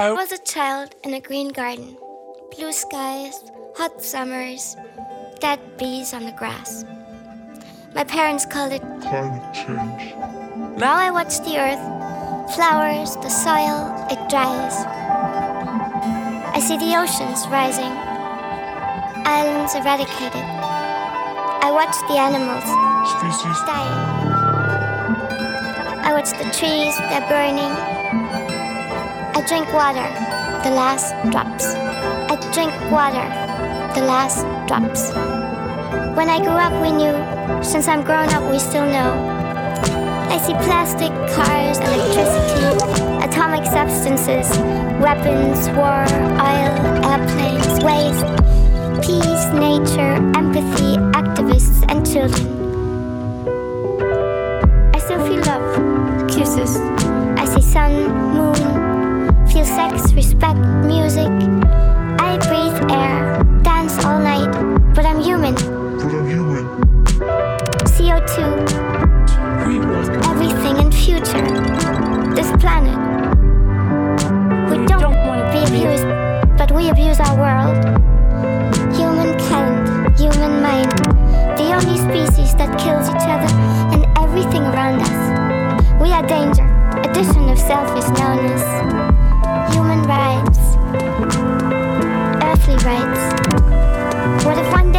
I was a child in a green garden. Blue skies, hot summers, dead bees on the grass. My parents called it climate change. Now I watch the earth, flowers, the soil, it dries. I see the oceans rising, islands eradicated. I watch the animals Species dying. I watch the trees, they're burning. I drink water, the last drops. I drink water, the last drops. When I grew up, we knew. Since I'm grown up, we still know. I see plastic, cars, electricity, atomic substances, weapons, war, oil, airplanes, waste, peace, nature, empathy, activists, and children. I still feel love, kisses. I see sun, feel sex, respect, music. I breathe air, dance all night, but I'm human. but I'm human. CO2, everything and future. This planet. We don't want to be abused, but we abuse our world. Human Humankind, human mind, the only species that kills each other and everything around us. We are danger. Addition of self is known as human rights, earthly rights. What if one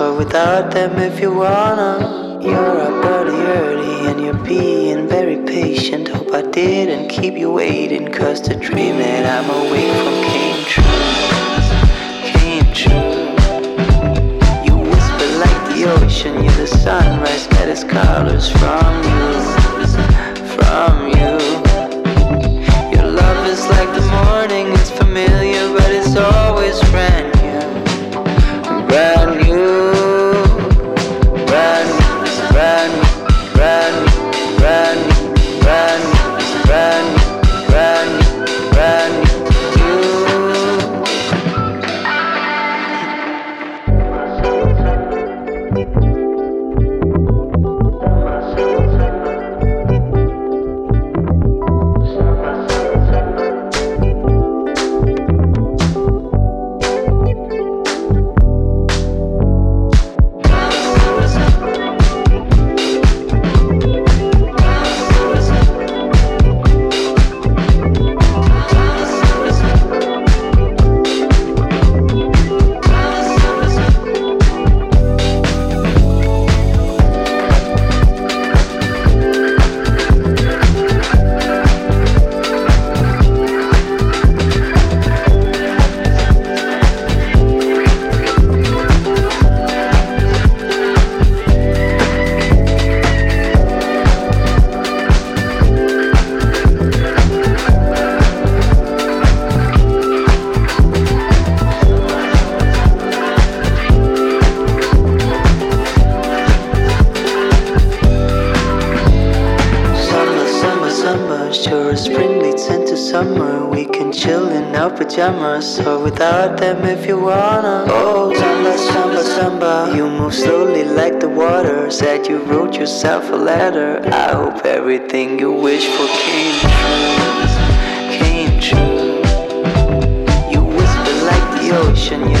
or without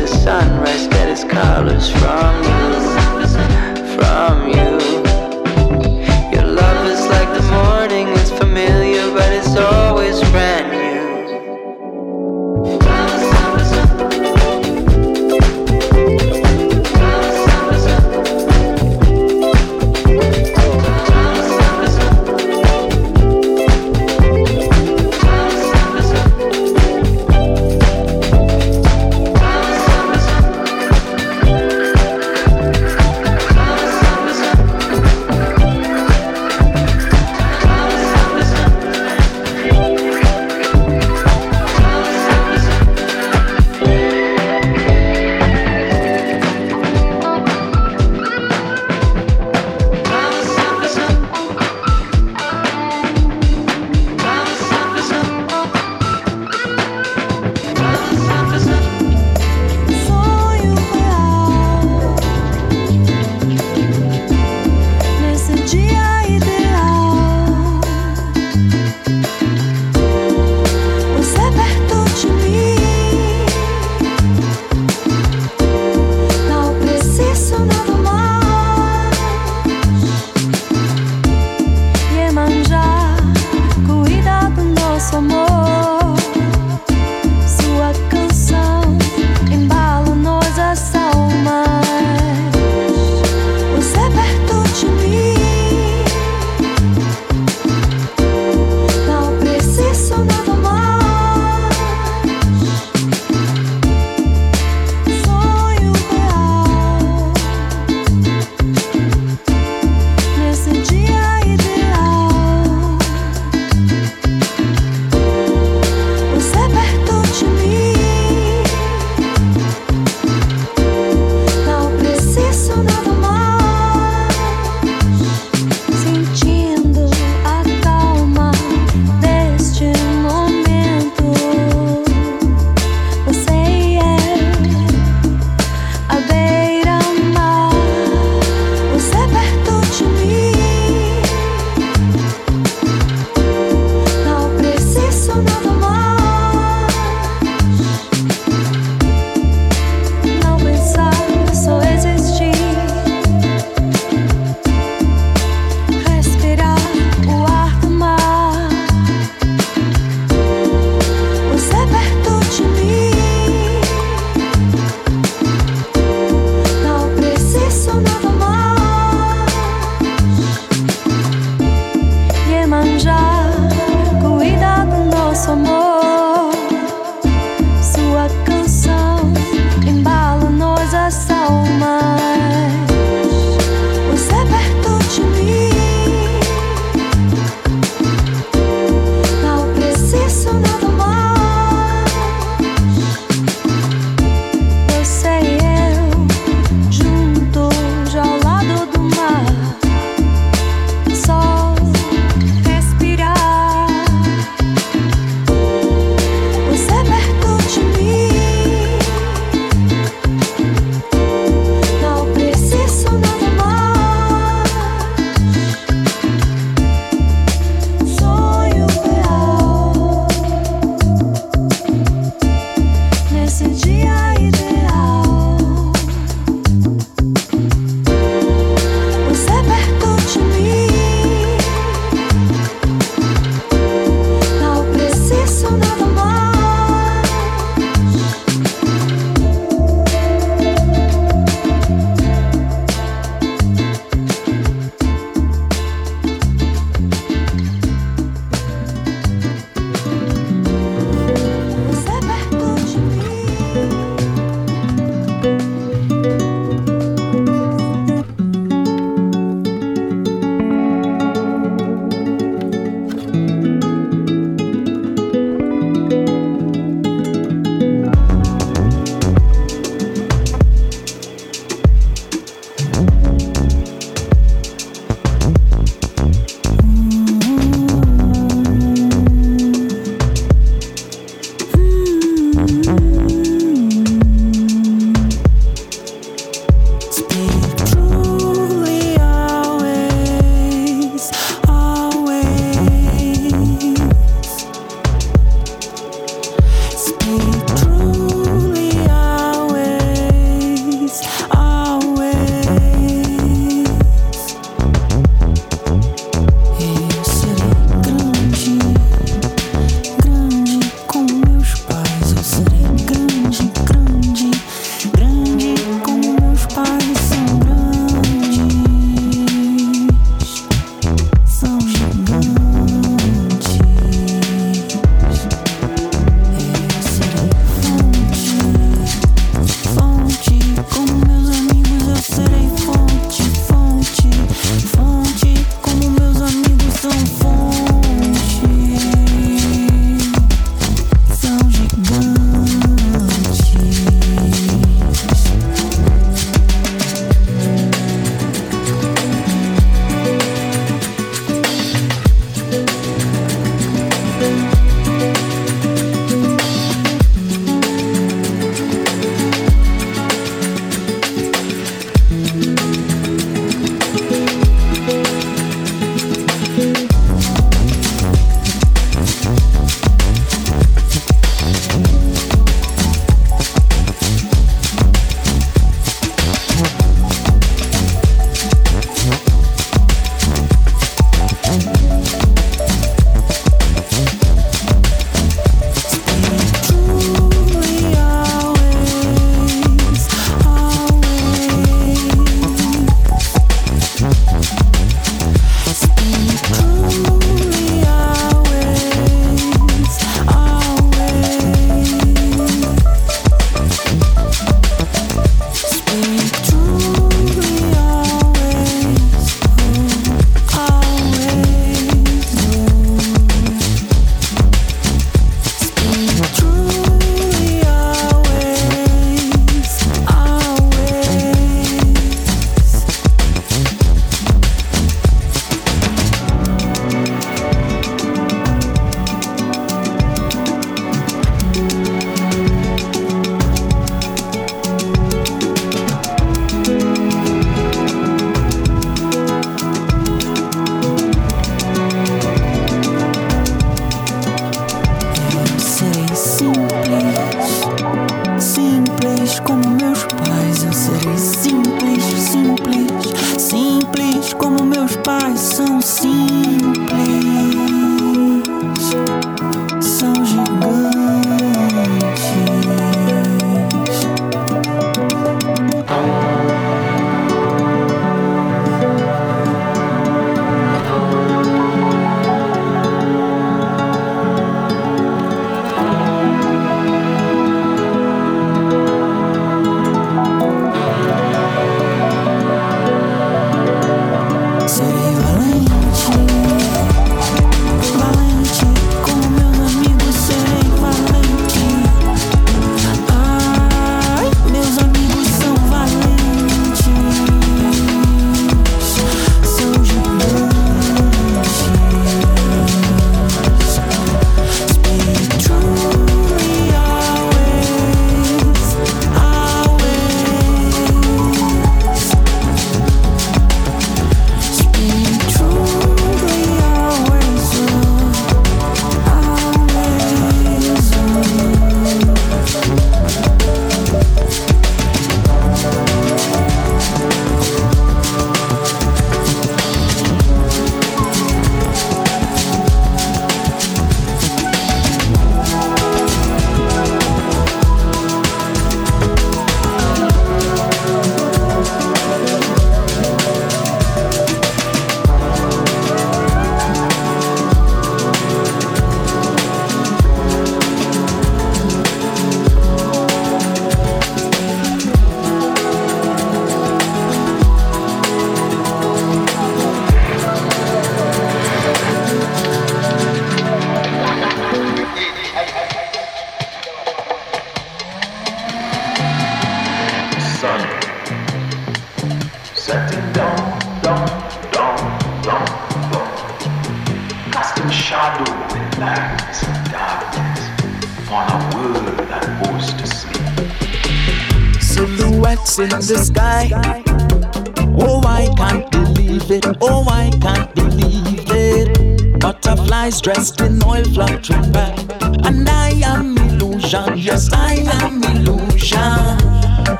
the sunrise that is colors from you, from you. Your love is like the morning.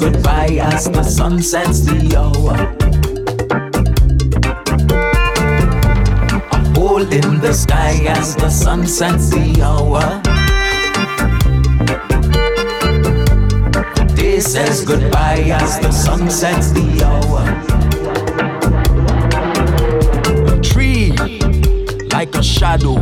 Goodbye as the sun sets the hour. A hole in the sky as the sun sets the hour. Day says goodbye as the sun sets the hour. A Tree like a shadow,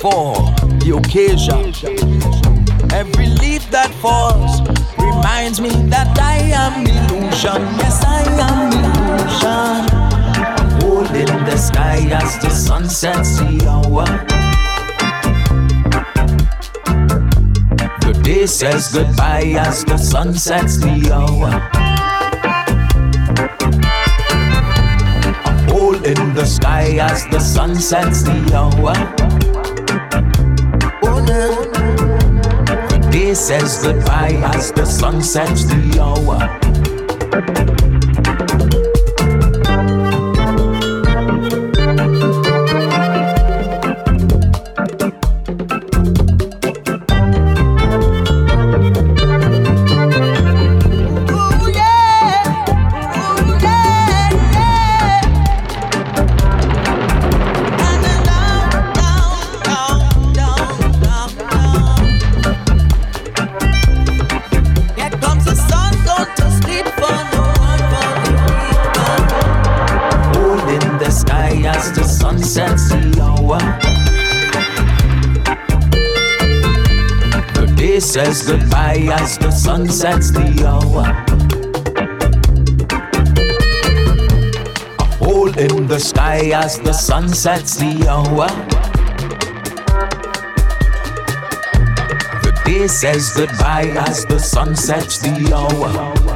for the occasion. Every leaf that falls reminds me that I am illusion. Yes, I am illusion gold in the sky as the sun sets the hour. The day says goodbye as the sun sets the hour. Hole in the sky as the sun sets the hour. Says goodbye as the day says goodbye as the sun sets the hour. The day says goodbye as the sun sets the hour. A hole in the sky as the sun sets the hour. The day says goodbye as the sun sets the hour.